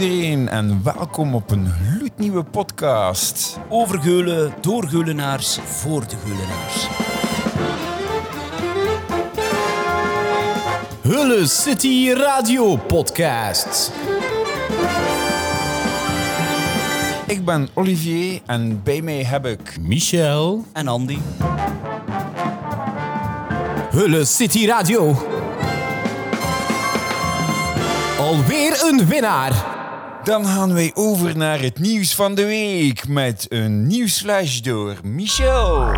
iedereen en welkom op een gloednieuwe podcast. Over Geulen, door Geulenaars, voor de Geulenaars. Hulle City Radio Podcast. Ik ben Olivier en bij mij heb ik... Michel. En Andy. Hulle City Radio. Alweer een winnaar. Dan gaan wij over naar het nieuws van de week met een nieuwsflash door Michel.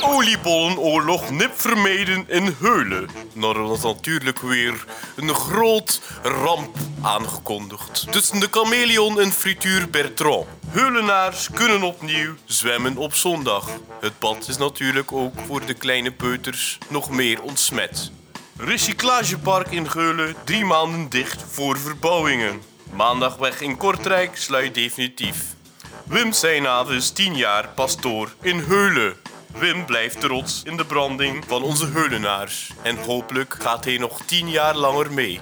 Oliebollenoorlog nip vermijden in Heulen. Nou, is natuurlijk weer een groot ramp aangekondigd. Tussen de chameleon en frituur Bertrand. Heulenaars kunnen opnieuw zwemmen op zondag. Het bad is natuurlijk ook voor de kleine peuters nog meer ontsmet. Recyclagepark in Geulen drie maanden dicht voor verbouwingen. Maandagweg in Kortrijk sluit definitief. Wim Seinave is 10 jaar pastoor in Heulen. Wim blijft trots in de branding van onze Heulenaars. En hopelijk gaat hij nog 10 jaar langer mee.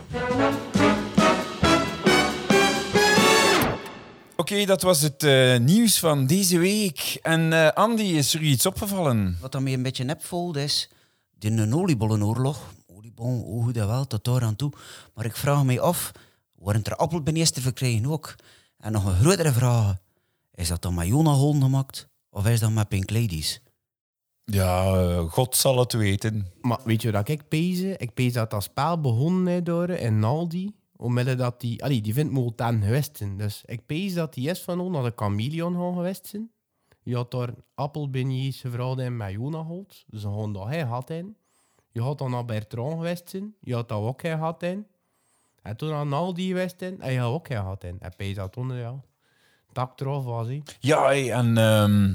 Oké, dat was het eh, nieuws van deze week. En eh, Andy, is er iets opgevallen? Wat dan weer een beetje nep voelt is, de een oliebollenoorlog. Oh, hoe dat wel, tot daar aan toe. Maar ik vraag me af, worden er appelbeniers verkrijgen ook? En nog een grotere vraag, is dat dan met Jonahol gemaakt? Of is dat met Pink Ladies? Ja, eh, God zal het weten. Maar weet je wat ik pees? Ik pees dat dat spel begonnen is door in Naldi. Omwille dat die... Allee, die vindt Molten geweest zijn. Dus ik pees dat die is van ons naar de chameleon gaan geweest zijn. Je had daar appelbeignets gevraagd in met. Dus ze gaan dat hij had in. Je had dan naar Bertrand geweest zijn. Je had dat ook gehad in. En toen naar Naldi geweest zijn. En je had ook gehad in. En pees dat toen, ja... Tak eraf was, hij. Ja, hey, en ehm,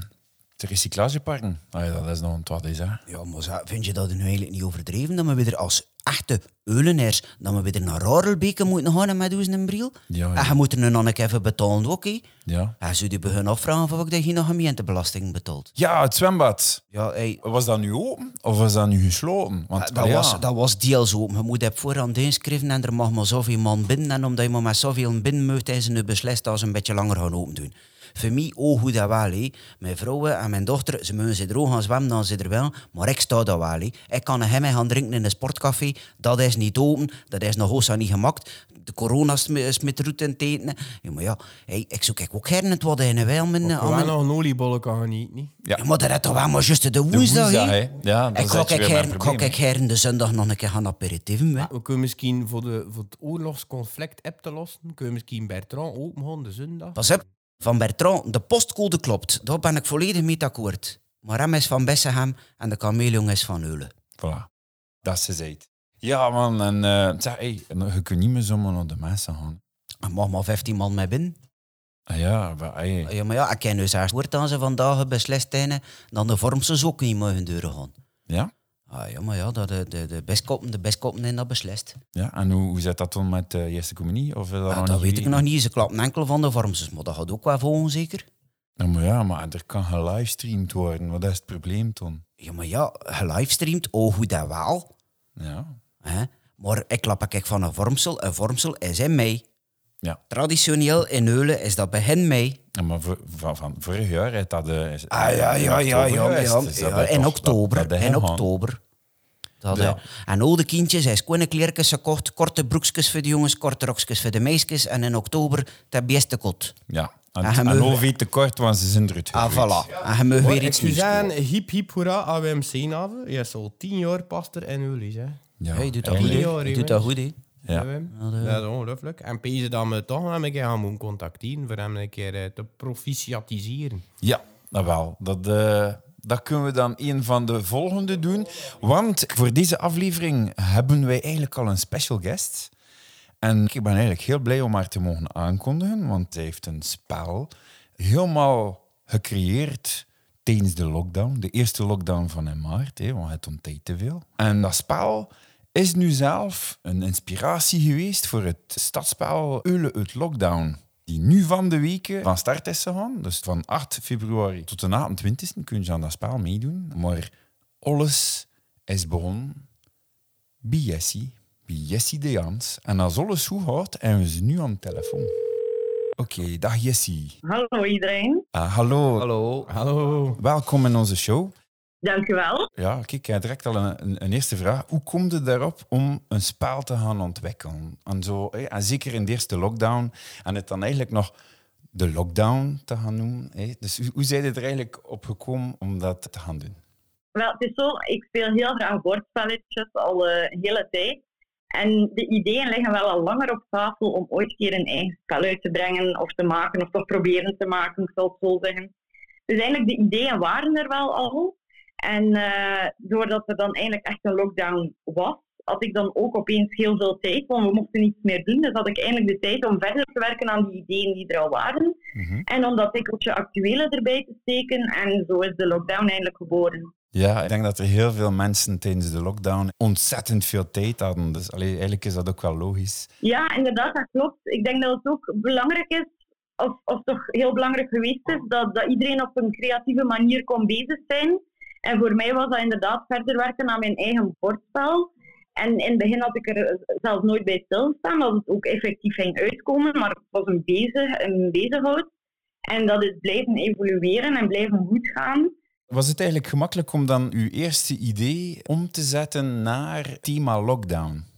de recyclageparken. Ah, ja, dat is nog een wat is, hè? Ja, maar vind je dat nu eigenlijk niet overdreven? Dat we weer als echte Eulenaars, dat we weer naar Rarelbeke moeten gaan met een bril? Ja, ja. En je moet er nu nog even betalen ook, hè? Ja. Ja, zou je beginnen afvragen of ik dat je nog gemeentebelasting betaalt? Ja, het zwembad. Ja, Was dat nu open of was dat nu gesloten? Want, dat, ah, ja. was, dat was deels open. Je moet op voorhand inschrijven en er mag maar zoveel man binnen. En omdat je maar met zoveel binnen moet, is het nu beslist dat ze een beetje langer gaan open doen. Voor mij, oh hoe dat wel, hé. Mijn vrouwen en mijn dochter, ze mogen ze er ook gaan zwemmen, dan ze er wel. Maar ik sta daar wel, hé. Ik kan hem gaan drinken in een sportcafé. Dat is niet open, dat is nog hoogst niet gemaakt. De corona is met- is met route in het eten. Ja, maar ja, hey, ik zoek ook gerne het wat in wel. Mijn, Ik aan mijn- nog een oliebollen kan genieten, niet? Ja, maar dat is toch wel maar juist de woensdag, woensdag, hè? hè. Ja, ik ga ik een her- ga probleem, ik her de zondag nog een keer gaan aperitieven, hè. We kunnen misschien voor, de, voor het oorlogsconflict op te lossen, kunnen we misschien Bertrand open gaan de zondag. Pas op, van Bertrand, de postcode klopt. Daar ben ik volledig mee akkoord. Maar hem is van Bessenham en de kameleon is van Eulen. Voilà. Dat is ze het. Ja, man. En eh, zeg, hey, je kunt niet meer zomaar naar de mensen gaan. Er mag maar 15 man mee binnen. Ah, ja, maar, hey. Ja, maar ja, ik ken dus eerst woord aan ze vandaag beslist hebben, dan de vormsels ook niet mogen deuren gaan. ja? Ah, ja, maar ja, dat de, de, de bestkoppen, de bestkoppen hebben dat beslist. ja. En hoe, hoe zit dat dan met de eerste communie? Of dat Ja, nog dat niet weet ik nog niet. Ze klappen enkel van de vormsels, maar dat gaat ook wel volgen, zeker. Ja, maar ja, maar er kan gelivestreamd worden. Wat is het probleem dan? Ja, maar ja, gelivestreamd, oh, hoe dat wel. Ja. Maar ik klap ik van een vormsel. Een vormsel is in mei. Ja. Traditioneel in Eulen is dat begin mei. Ja, maar v- van, van vorig jaar heeft dat... is- Ah ja, ja, in ja, oktober ja, ja, Dus dat ja, is in oktober. dat- dat in is oktober. Dat, Ja. En al de kindjes, hij is kleertjes gekocht, korte broekjes voor de jongens, korte rokjes voor de meisjes. En in oktober de beste kot. Ja. En, en OV tekort, want ze zijn eruit Ah, voilà. En je mag weer iets nieuws kopen. hip hip hoera AWMC-naven. Je is al tien jaar pastor in Ulis, hè. Ja. Ja, je doet dat Ja, goed, ja, ja, doet dat goed, hè. Ja. Dat- is ongelooflijk. En pezen dat we toch nog een keer gaan moeten contacteren voor hem een keer eh, te proficiatiseren. Ja, nou wel. Dat, eh, dat kunnen we dan een van de volgende doen. Want voor deze aflevering hebben wij eigenlijk al een special guest. En ik ben eigenlijk heel blij om haar te mogen aankondigen, want zij heeft een spel helemaal gecreëerd tijdens de lockdown. De eerste lockdown van in maart, hè, want het tijd te veel. En dat spel is nu zelf een inspiratie geweest voor het stadsspel Eulen uit Lockdown. Die nu van de weken van start is gegaan. Dus van 8 februari tot de 28e kun je aan dat spel meedoen. Maar alles is begonnen bij Jessie, Jessie de Jans. En als alles goed gaat, hebben we ze nu aan de telefoon. Oké, dag Jessie. Hallo iedereen. Ah, hallo. Hallo. Hallo. Welkom in onze show. Dank u wel. Ja, kijk, ik heb direct al een, een, een eerste vraag. Hoe kom je daarop om een spel te gaan ontwikkelen? En, zo, en zeker in de eerste lockdown. En het dan eigenlijk nog de lockdown te gaan noemen. Dus hoe, hoe zijn er eigenlijk op gekomen om dat te gaan doen? Wel, het is zo, ik speel heel graag bordspelletjes al eh, een hele tijd. En de ideeën liggen wel al langer op tafel om ooit een keer een eigen spel uit te brengen of te maken, of toch proberen te maken, ik zal het zo zeggen. Dus eigenlijk, de ideeën waren er wel al. En eh, doordat er dan eigenlijk echt een lockdown was, had ik dan ook opeens heel veel tijd, want we mochten niets meer doen. Dus had ik eigenlijk de tijd om verder te werken aan die ideeën die er al waren. Mhm. En om dat tikkeltje actuele erbij te steken. En zo is de lockdown eigenlijk geboren. Ja, ik denk dat er heel veel mensen tijdens de lockdown ontzettend veel tijd hadden. Dus allee, eigenlijk is dat ook wel logisch. Ja, inderdaad, dat klopt. Ik denk dat het ook belangrijk is, of, of toch heel belangrijk geweest is, dat, dat iedereen op een creatieve manier kon bezig zijn. En voor mij was dat inderdaad verder werken aan mijn eigen bordspel. En in het begin had ik er zelfs nooit bij stilstaan dat het ook effectief ging uitkomen, maar het was een, bezig, een bezighoud. En dat is blijven evolueren en blijven goed gaan. Was het eigenlijk gemakkelijk om dan uw eerste idee om te zetten naar thema lockdown?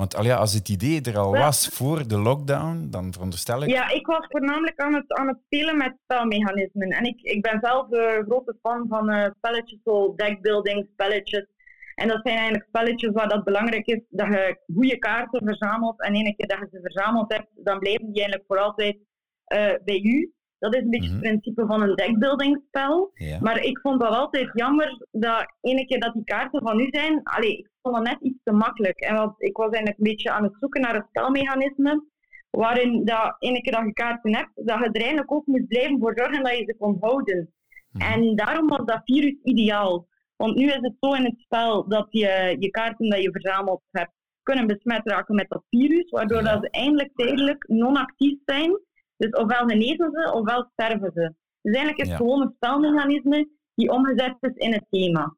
Want al ja, als het idee er al was voor de lockdown, dan veronderstel ik... Ja, ik was voornamelijk aan het, aan het spelen met spelmechanismen. En ik, ik ben zelf een grote fan van eh, spelletjes, zo deckbuilding spelletjes. En dat zijn eigenlijk spelletjes waar dat belangrijk is dat je goede kaarten verzamelt. En ene keer dat je ze verzameld hebt, dan blijven die eigenlijk voor altijd eh, bij u. Dat is een beetje Mhm. het principe van een deckbuilding-spel. Ja. Maar ik vond dat altijd jammer dat ene keer dat die kaarten van u zijn, allee, ik vond dat net iets te makkelijk. En wat, ik was eigenlijk een beetje aan het zoeken naar een spelmechanisme waarin dat ene keer dat je kaarten hebt, dat je er eigenlijk ook moest blijven voor zorgen dat je ze kon houden. Mhm. En daarom was dat virus ideaal. Want nu is het zo in het spel dat je je kaarten dat je verzameld hebt kunnen besmet raken met dat virus, waardoor Ja. dat ze eindelijk tijdelijk non-actief zijn. Dus ofwel genezen ze, ofwel sterven ze. Dus eigenlijk is Ja. het gewoon een spelmechanisme die omgezet is in het thema.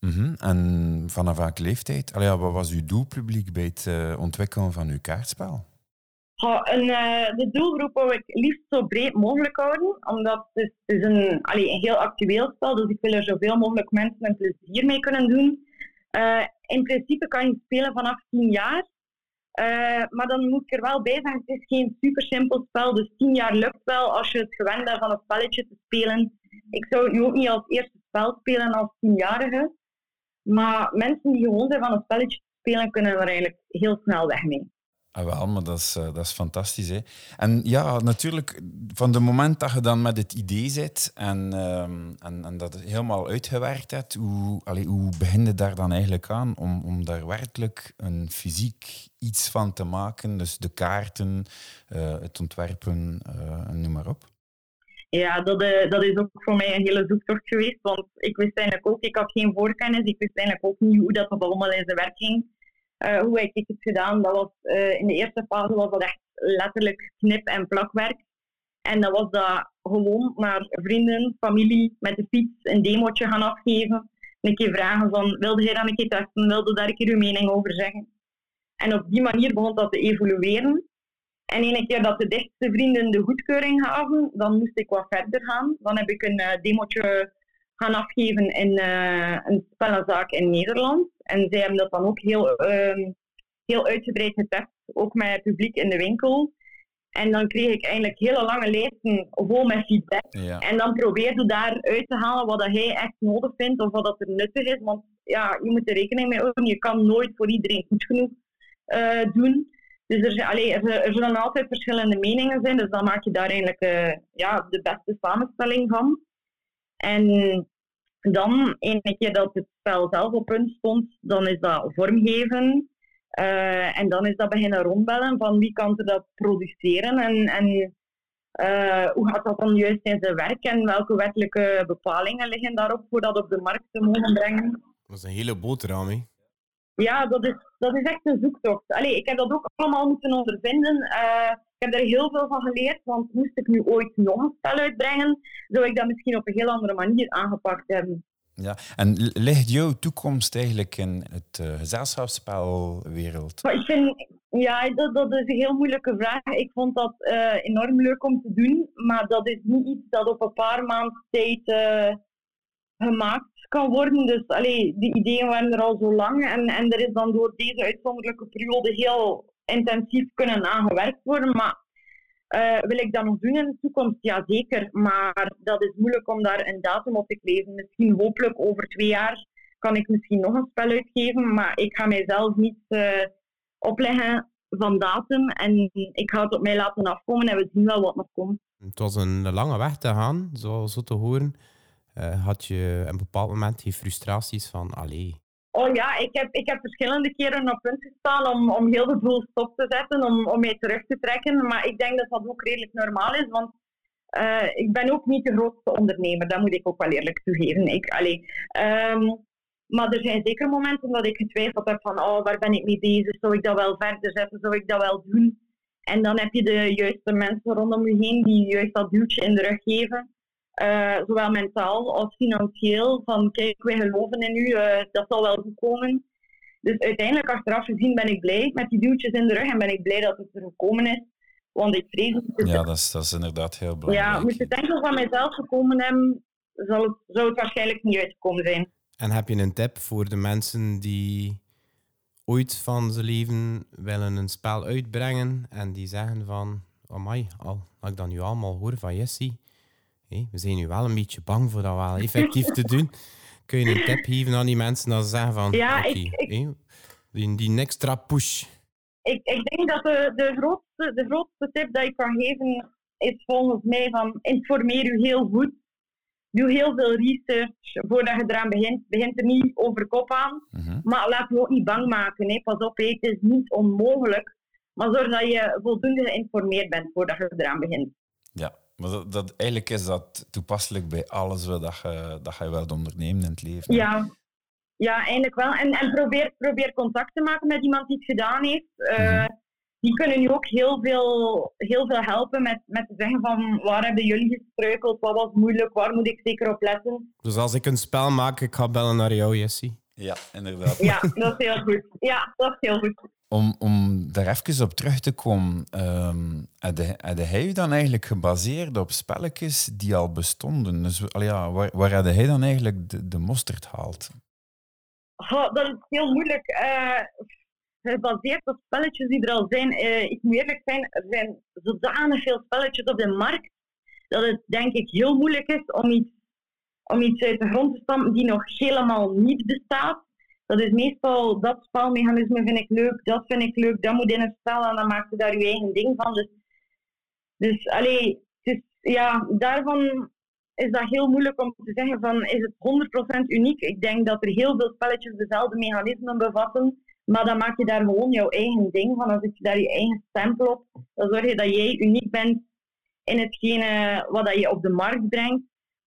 Mhm. En vanaf welke leeftijd? Allee, wat was uw doelpubliek bij het eh, ontwikkelen van uw en, eh, de doelgroep wou ik liefst zo breed mogelijk houden, omdat het is, het is een, allee, een heel actueel spel, dus ik wil er zoveel mogelijk mensen een plezier mee kunnen doen. Eh, in principe kan je spelen vanaf 10 jaar, Eh, maar dan moet ik er wel bij zeggen, het is geen super simpel spel, dus 10 jaar lukt wel als je het gewend bent van een spelletje te spelen. Ik zou het nu ook niet als eerste spel spelen als 10-jarige, maar mensen die gewoon zijn van een spelletje te spelen, kunnen er eigenlijk heel snel weg mee. Ah, wel, maar dat is, eh, dat is fantastisch. Hè? En ja, natuurlijk, van het moment dat je dan met het idee zit en, ehm, en, dat helemaal uitgewerkt hebt, hoe, allee, hoe begin je daar dan eigenlijk aan om, om daar werkelijk een fysiek iets van te maken? Dus de kaarten, eh, het ontwerpen, eh, noem maar op. Ja, dat, dat is ook voor mij een hele zoektocht geweest. Want ik wist eigenlijk ook, ik had geen voorkennis. Ik wist eigenlijk ook niet hoe dat allemaal in zijn werk ging. Eh, hoe ik het gedaan? Dat was, eh, in de eerste fase was dat echt letterlijk knip- en plakwerk. En dan was dat gewoon naar vrienden, familie met de fiets een demootje gaan afgeven. Een keer vragen van, wilde jij dat een keer testen? Wilde daar een keer uw mening over zeggen? En op die manier begon dat te evolueren. En ene keer dat de dichtste vrienden de goedkeuring gaven, dan moest ik wat verder gaan. Dan heb ik een uh, demootje gaan afgeven in uh, een spellenzaak in Nederland. En zij hebben dat dan ook heel, uh, heel uitgebreid getest, ook met het publiek in de winkel. En dan kreeg ik eigenlijk hele lange lijsten vol met feedback. Ja. En dan probeerde daar uit te halen wat hij echt nodig vindt of wat dat er nuttig is. Want ja, je moet er rekening mee houden. Je kan nooit voor iedereen goed genoeg uh, doen. Dus er, allee, er, er, zullen altijd verschillende meningen zijn. Dus dan maak je daar eigenlijk uh, ja, de beste samenstelling van. En dan, ene keer dat het spel zelf op punt stond, dan is dat vormgeven. Uh, en dan is dat beginnen rondbellen van wie kan er dat produceren en, en uh, hoe gaat dat dan juist in zijn werk en welke wettelijke bepalingen liggen daarop voor dat op de markt te mogen brengen. Dat is een hele boterham? Ja, dat is, dat is echt een zoektocht. Allee, ik heb dat ook allemaal moeten ondervinden. Uh, ik heb er heel veel van geleerd, want moest ik nu ooit nog een spel uitbrengen, zou ik dat misschien op een heel andere manier aangepakt hebben. Ja, en ligt jouw toekomst eigenlijk in het uh, gezelschapsspelwereld? Maar ik vind, ja, dat, dat is een heel moeilijke vraag. Ik vond dat uh, enorm leuk om te doen, maar dat is niet iets dat op een paar maanden tijd gemaakt kan worden. Dus allee, die ideeën waren er al zo lang en, en er is dan door deze uitzonderlijke periode heel intensief kunnen aangewerkt worden. Maar uh, wil ik dat nog doen in de toekomst? Ja, zeker. Maar dat is moeilijk om daar een datum op te kleven. Misschien hopelijk over twee jaar kan ik misschien nog een spel uitgeven. Maar ik ga mijzelf niet uh, opleggen van datum. En ik ga het op mij laten afkomen en we zien wel wat nog komt. Het was een lange weg te gaan, zo, zo te horen. Uh, had je een bepaald moment die frustraties van, allee, Oh ja, ik heb, ik heb verschillende keren op punt gestaan om, om heel de boel stop te zetten, om, om mij terug te trekken. Maar ik denk dat dat ook redelijk normaal is, want uh, ik ben ook niet de grootste ondernemer. Dat moet ik ook wel eerlijk toegeven. Ik, allee, um, maar er zijn zeker momenten dat ik getwijfeld heb van oh, waar ben ik mee bezig? Zou ik dat wel verder zetten? Zou ik dat wel doen? En dan heb je de juiste mensen rondom je heen die juist dat duwtje in de rug geven. Uh, zowel mentaal als financieel. Van kijk, wij geloven in u, uh, dat zal wel goed komen. Dus uiteindelijk, achteraf gezien, ben ik blij met die duwtjes in de rug en ben ik blij dat het er gekomen is. Want ik vrees dat Ja, dat is, dat is inderdaad heel belangrijk. Ja, moest het enkel van mijzelf gekomen hebben, zal het, zou het waarschijnlijk niet uitgekomen zijn. En heb je een tip voor de mensen die ooit van zijn leven willen een spel uitbrengen en die zeggen van, amai, al, dat ik dat nu allemaal hoor van Jessie, Hey, we zijn nu wel een beetje bang voor dat wel effectief te doen. Kun je een tip geven aan die mensen dat ze zeggen van... Ja, okay, ik, ik, hey, die, die extra push. Ik, ik denk dat de, de, grootste, de grootste tip dat ik kan geven is volgens mij van informeer u heel goed. Doe heel veel research voordat je eraan begint. Begint er niet over kop aan. -hmm. Maar laat je ook niet bang maken. Hè. Pas op, hè. het is niet onmogelijk. Maar zorg dat je voldoende geïnformeerd bent voordat je eraan begint. Maar dat, dat, eigenlijk is dat toepasselijk bij alles wat je, dat je wilt ondernemen in het leven. Ja, ja eigenlijk wel. En, en probeer, probeer contact te maken met iemand die het gedaan heeft. Uh, mm -hmm. Die kunnen nu ook heel veel, heel veel helpen met, met te zeggen van waar hebben jullie gestruikeld, wat was moeilijk, waar moet ik zeker op letten. Dus als ik een spel maak, ik ga bellen naar jou, Jessie. Ja, inderdaad. Ja, dat is heel goed. Ja, dat is heel goed. Om, om daar even op terug te komen, um, had hij je dan eigenlijk gebaseerd op spelletjes die al bestonden? Dus al ja, waar, waar had hij dan eigenlijk de, de mosterd gehaald? Oh, dat is heel moeilijk. Uh, gebaseerd op spelletjes die er al zijn. Uh, ik moet eerlijk zijn, er zijn zodanig veel spelletjes op de markt dat het denk ik heel moeilijk is om iets, om iets uit de grond te stampen die nog helemaal niet bestaat. Dat is meestal dat spelmechanisme vind ik leuk, dat vind ik leuk, dat moet in een spel en dan maak je daar je eigen ding van. Dus, dus allee, het ja, daarvan is dat heel moeilijk om te zeggen van is het 100% uniek. Ik denk dat er heel veel spelletjes dezelfde mechanismen bevatten, maar dan maak je daar gewoon jouw eigen ding van. Dan zet je daar je eigen stempel op. Dan zorg je dat jij uniek bent in hetgene wat je op de markt brengt.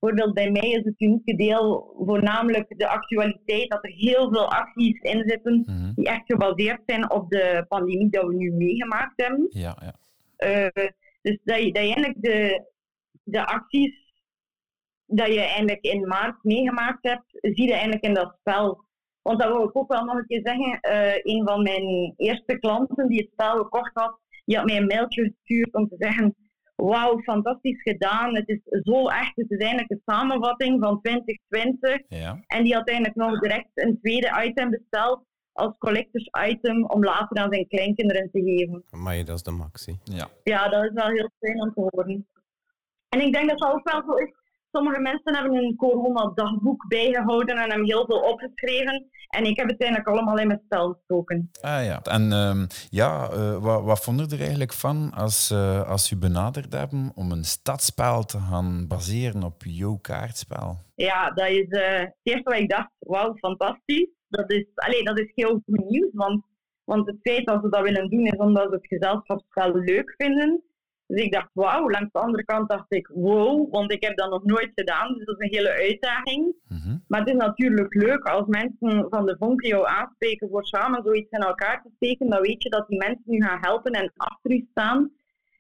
Bijvoorbeeld bij mij is het unieke deel voornamelijk de actualiteit, dat er heel veel acties in zitten Mhm. die echt gebaseerd zijn op de pandemie dat we nu meegemaakt hebben. Ja, ja. Uh, dus dat je, dat je eigenlijk de, de acties dat je eigenlijk in maart meegemaakt hebt, zie je eigenlijk in dat spel. Want dat wil ik ook wel nog een keer zeggen. Uh, een van mijn eerste klanten die het spel gekocht had, die had mij een mailtje gestuurd om te zeggen wauw, fantastisch gedaan. Het is zo echt, het is eigenlijk een samenvatting van 2020. Ja. En die had eigenlijk nog direct een tweede item besteld als collectors item om later aan zijn kleinkinderen te geven. Maar dat is de maxi. Ja. Ja, dat is wel heel fijn om te horen. En ik denk dat dat ook wel zo is. Sommige mensen hebben een corona-dagboek bijgehouden en hebben heel veel opgeschreven. En ik heb het eigenlijk allemaal in mijn spel gestoken. Ah ja. En um, ja, uh, wat, wat vond je er eigenlijk van als, uh, als u benaderd hebben om een stadspel te gaan baseren op jouw kaartspel? Ja, dat is uh, het eerste wat ik dacht. Wauw, fantastisch. Dat is, allez, dat is heel goed nieuws, want, want het feit dat ze dat willen doen is omdat ze het gezelschapsspel leuk vinden. Dus ik dacht, wauw. Langs de andere kant dacht ik, wow, want ik heb dat nog nooit gedaan. Dus dat is een hele uitdaging. Mm-hmm. Maar het is natuurlijk leuk als mensen van de vonk jou aanspreken voor samen zoiets in elkaar te steken. Dan weet je dat die mensen nu gaan helpen en achter u staan.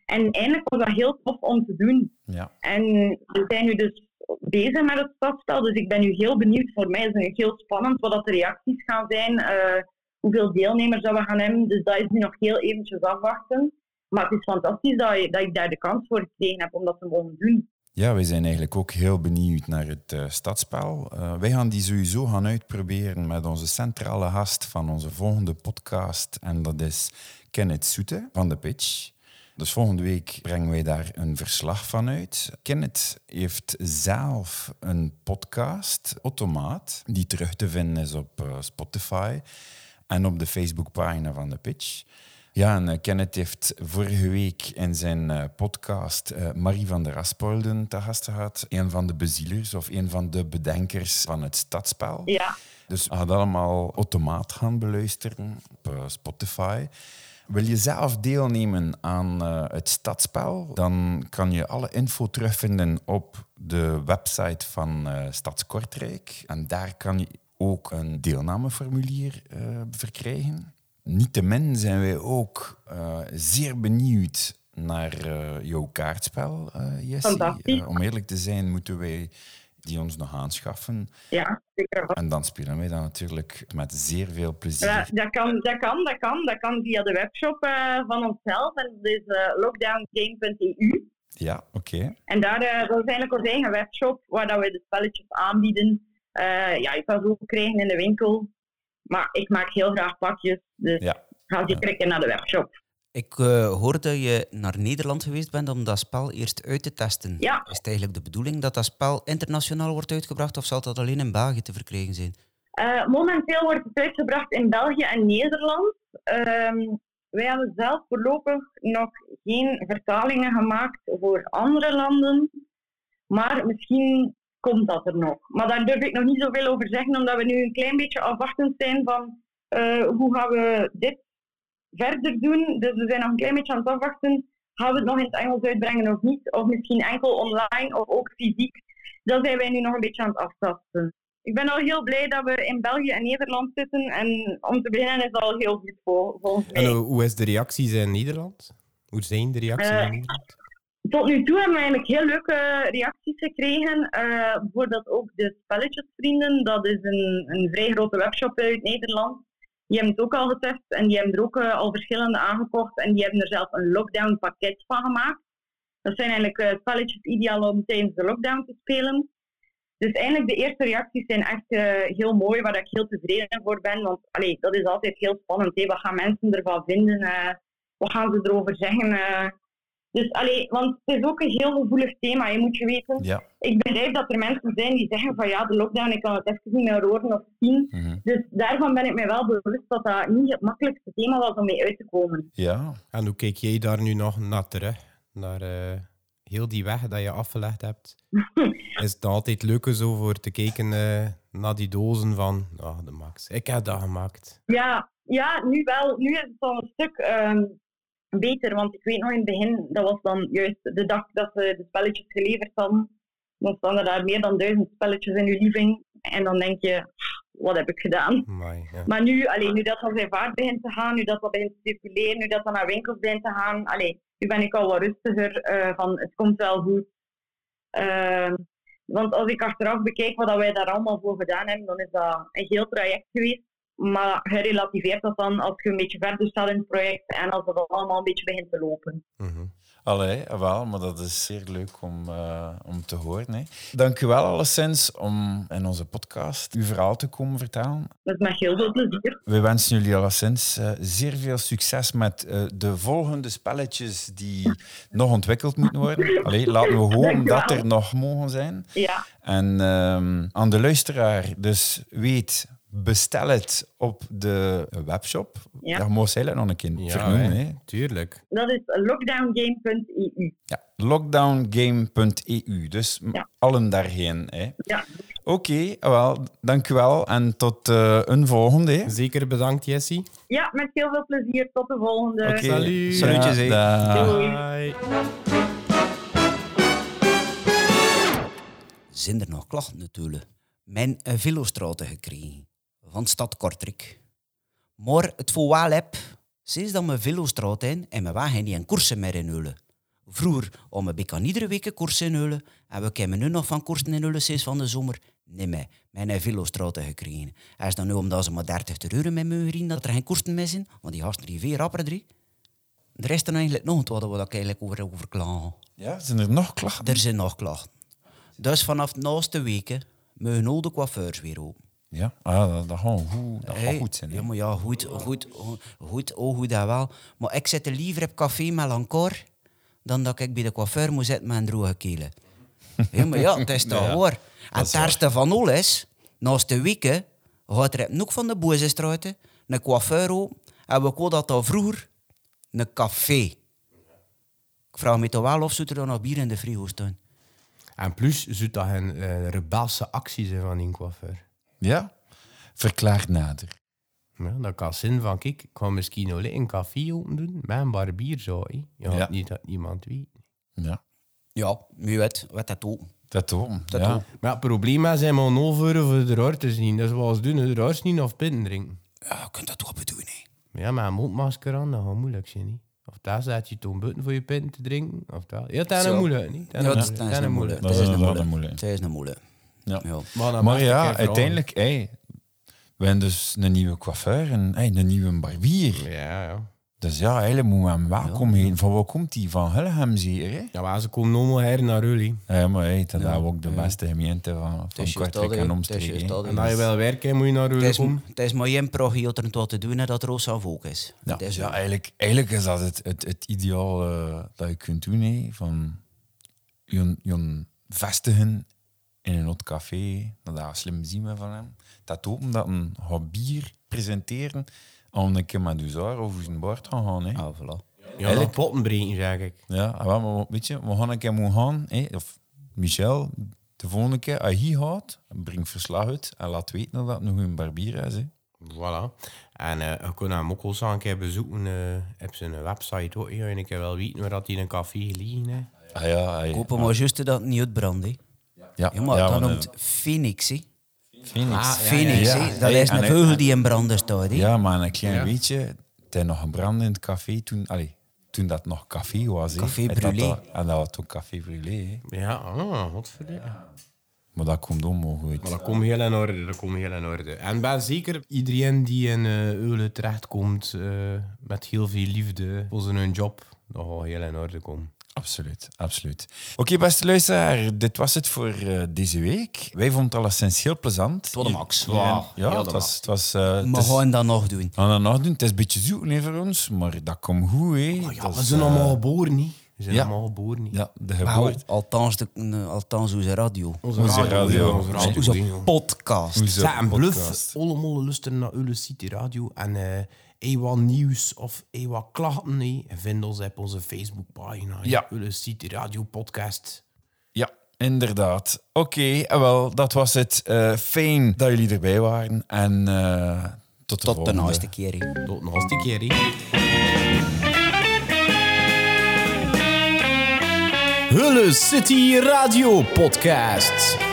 En eindelijk was dat heel tof om te doen. Ja. En we zijn nu dus bezig met het stadspel, dus ik ben nu heel benieuwd. Voor mij is het heel spannend wat dat de reacties gaan zijn, eh, hoeveel deelnemers dat we gaan hebben. Dus dat is nu nog heel eventjes afwachten. Maar het is fantastisch dat, je, dat ik daar de kans voor gekregen heb om dat te doen. Ja, wij zijn eigenlijk ook heel benieuwd naar het uh, stadspel. Uh, wij gaan die sowieso gaan uitproberen met onze centrale gast van onze volgende podcast. En dat is Kenneth Soete van de Pitch. Dus volgende week brengen wij daar een verslag van uit. Kenneth heeft zelf een podcast, Automaat, die terug te vinden is op uh, Spotify en op de Facebookpagina van de Pitch. Ja, en uh, Kenneth heeft vorige week in zijn uh, podcast uh, Marie van der Aspolden te gast gehad. Een van de bezielers of een van de bedenkers van het stadspel. Ja. Dus we gaan allemaal automaat gaan beluisteren op Spotify. Wil je zelf deelnemen aan het stadspel? Dan kan je alle info terugvinden op de website van Stadskortrijk. En daar kan je ook een deelnameformulier verkrijgen. Niettemin zijn wij ook uh, zeer benieuwd naar uh, jouw kaartspel, uh, Jessie. om eerlijk te zijn, moeten wij die ons nog aanschaffen. Ja, zeker. En dan spelen wij dat natuurlijk met zeer veel plezier. Ja, dat, kan, dat, kan, dat, kan, dat kan via de webshop van onszelf. En dat is lockdowngame.eu. Ja, oké. Okay. En daar is eigenlijk onze eigen webshop, waar dat we de spelletjes aanbieden. ja, je kan ze ook krijgen in de winkel. Maar ik maak heel graag pakjes, dus ja. ga zeker ja. naar de webshop. Ik uh, hoorde dat je naar Nederland geweest bent om dat spel eerst uit te testen. Ja. Is het eigenlijk de bedoeling dat dat spel internationaal wordt uitgebracht of zal dat alleen in België te verkrijgen zijn? Uh, momenteel wordt het uitgebracht in België en Nederland. Uh, wij hebben zelf voorlopig nog geen vertalingen gemaakt voor andere landen. Maar misschien komt dat er nog. Maar daar durf ik nog niet zoveel over zeggen, omdat we nu een klein beetje afwachtend zijn van uh, hoe gaan we dit verder doen. Dus we zijn nog een klein beetje aan het afwachten. Gaan we het nog in het Engels uitbrengen of niet? Of misschien enkel online of ook fysiek? Dat zijn wij nu nog een beetje aan het aftasten. Ik ben al heel blij dat we in België en Nederland zitten. En om te beginnen is dat al heel goed volgens mij. En hoe is de reacties in Nederland? Hoe zijn de reacties uh, in Nederland? Tot nu toe hebben we eigenlijk heel leuke reacties gekregen. Uh, bijvoorbeeld ook de Spelletjesvrienden. Dat is een, een vrij grote webshop uit Nederland. Die hebben het ook al getest en die hebben er ook uh, al verschillende aangekocht. En die hebben er zelf een lockdown pakket van gemaakt. Dat zijn eigenlijk uh, spelletjes ideaal om tijdens de lockdown te spelen. Dus eigenlijk de eerste reacties zijn echt heel mooi, waar ik heel tevreden voor ben. Want allee, dat is altijd heel spannend. Hè. Wat gaan mensen ervan vinden? wat gaan ze erover zeggen? Dus allee, want het is ook een heel gevoelig thema, je moet je weten. Ja. Ik begrijp dat er mensen zijn die zeggen van ja, de lockdown, ik kan het even niet meer horen of zien. Mm -hmm. Dus daarvan ben ik mij wel bewust dat dat niet het makkelijkste thema was om mee uit te komen. Ja. En hoe kijk jij daar nu nog naar terug? Naar uh, heel die weg dat je afgelegd hebt? is het altijd leuk zo voor te kijken uh, naar die dozen van, oh, de max. Ik heb dat gemaakt. Ja, ja nu wel. Nu is het al een stuk... Um, beter. Want ik weet nog in het begin, dat was dan juist de dag dat ze de spelletjes geleverd hadden. Dan staan er daar meer dan duizend spelletjes in uw living. En dan denk je, wat heb ik gedaan? Amai, ja. Maar nu, allee, nu dat dat zijn vaart begint te gaan, nu dat dat begint te circuleren, nu dat dat naar winkels begint te gaan, allee, nu ben ik al wat rustiger uh, van het komt wel goed. Uh, want als ik achteraf bekijk wat wij daar allemaal voor gedaan hebben, dan is dat een heel traject geweest. Maar je relativeert dat dan als je een beetje verder staat in het project en als het allemaal een beetje begint te lopen. Mm -hmm. Allee, wel, maar dat is zeer leuk om, uh, om te horen. Hè. Dank u wel alleszins om in onze podcast uw verhaal te komen vertellen. Dat is met heel veel plezier. We wensen jullie alleszins uh, zeer veel succes met uh, de volgende spelletjes die nog ontwikkeld moeten worden. Allee, laten we hopen dat er nog mogen zijn. Ja. En um, aan de luisteraar, dus weet bestel het op de webshop. Ja. Dat moest hij nog een keer Ja, vernoemen. hè. Tuurlijk. Dat is lockdowngame.eu. Ja, lockdowngame.eu. Dus Ja. allen daarheen. hè. Ja. Oké, wel, dank u wel. En tot eh, een volgende. hè. Zeker bedankt, Jessie. ja, met heel veel plezier. Tot de volgende. Oké. Salut. Salutjes, hè. Ja, Dag. Doei. Bye. Zijn er nog klachten natuurlijk? Mijn uh, velostraten gekregen van stad Kortrijk. Maar het voor wel heb, sinds dat mijn velostraat in en mijn wagen niet een koersen meer in hullen. Vroeger om een beetje iedere week een koers in Hulle. En we kunnen nu nog van koersen in Hulle sinds van de zomer. Nee, mij. Mijn heeft veel straten gekregen. Hij is dan nu omdat ze maar 30 te uren met me gereden dat er geen koersen meer zijn. Want die gasten die vier rapper drie. Er is eigenlijk nog wat we daar eigenlijk over, over klagen. Ja, zijn er nog klachten? Er zijn nog klachten. Dus vanaf de naaste weken mogen al de coiffeurs weer open. Ja, ah, dat, dat, gaat goed, dat gaat Hey, goed zijn. hè. Ja, maar ja, goed, goed, goed, oh, goed dat wel. Maar ik zit liever op café met Lancor dan dat ik bij de coiffeur moet zitten met een droge kelen. ja, maar ja, het is toch Ja, hoor. En dat het ergste van al is, naast de weken gaat er op Noek van de Boezenstraat een coiffeur open. En we konden dat al vroeger een café. Ik vraag me toch wel of ze er dan nog bier in de frigo staan. En plus zou dat een eh, rebelse actie zijn van die coiffeur. Ja? Verklaar nader. Ja, dat kan zin van, kijk, ik ga misschien wel een café open doen met een barbier zo. hè. Je Ja. niet dat niemand weet. Ja, Ja, wie weet, wat dat ook. dat ook. Dat ja. ook. Maar het probleem is, zijn maar overvoeren voor de te zien. Dat is wat ze doen, de raars niet of pinten drinken. Ja, je kunt dat toch bedoelen, hè. Ja, met een mondmasker aan, dat gaat moeilijk zijn. Niet? Of daar zet je toen buiten voor je pinten te drinken. Of dat. Ja, dat is een moeilijk. Niet? Ja, dat, is een moeilijk. Dat is een moeilijk. Dat is een moeilijk. Ja. Ja. Maar, ja, uiteindelijk, hey, we hebben dus een nieuwe coiffeur en hey, een nieuwe barbier. Ja, ja. Dus ja, eigenlijk moeten we hem welkom heten. Van waar komt die? Van Hullegem zeker, hè? Ja, maar ze komen her naar Rully. Ja, maar hey, dat hebben we ook de beste gemeente van, van is Kortrijk en omstreken. Is. En als je wil werken, moet je naar is, komen. het is maar één progiot er wat te doen en dat Roos zelf ook is. Ja, is ja eigenlijk, eigenlijk is dat het, het, het ideaal eh, dat je kunt doen. Hè, van je, je vestigen in een hot café. Dat is slim zien we van hem. Dat open dat een gaat bier presenteren. Aan een keer met Duzar over zijn bord gaan gaan. Hè. Ah, voilà. Ja, dat potten breken, zeg ik. Ja, ah, maar weet je, we gaan een keer moeten gaan. Hè, of Michel, de volgende keer, als hij gaat, breng verslag uit en laat weten dat het nog een barbier is. Hè. Voilà. En eh je kunt hem ook wel eens een keer bezoeken eh, op zijn website. Ook, ja, en ik heb wel weten waar dat hij in een café liggen. Hè. Ah, ja, hij, Kopen maar juist dat het niet uitbrandt. Ja, Ja, maar ja, dat noemt eh, Phoenix. hè. Phoenix. Ah, Phoenix, ja, hè. ja. dat Hey, is en een vogel die in branden staat. hè. Ja, maar een klein Ja. beetje. Het is nog gebrand in het café toen, allee, toen dat nog café was. hè. Café Brûlé. En dat was toen Café Brûlé. Ja, ah, wat verdikken. Maar dat komt onmogelijk Maar dat komt heel in orde, dat komt heel in orde. En ben zeker iedereen die in uh, Eulen terechtkomt eh, met heel veel liefde voor zijn job, dat gaat heel in orde komen. Absoluut, absoluut. Oké, beste luisteraar, dit was het voor eh, deze week. Wij vonden het alleszins heel plezant. Tot de max. Ja, ja heel het de was... Het was eh, het Maar is- gaan dat nog doen. we gaan dat nog doen. Het is een beetje zoeken hè, voor ons, maar dat komt goed. Hè. Ja, Dat we is, zijn eh, allemaal geboren, niet? We zijn ja. allemaal geboren, niet? Ja, de geboorte. althans, de, althans onze radio. Onze, Onze radio. ja, onze radio. Onze ja. podcast. Onze Zeg, en bluff, podcast. allemaal luisteren naar Eulen City Radio. En wat nieuws of hey, wat klachten, nee, vind ons op onze Facebookpagina. Ja. Eulen City Radio podcast. Ja, inderdaad. Oké, eh, wel, dat was het. Eh, fijn dat jullie erbij waren. En eh, tot de Tot de volgende. keer. Tot nog een keer. Hulle City Radio Podcast.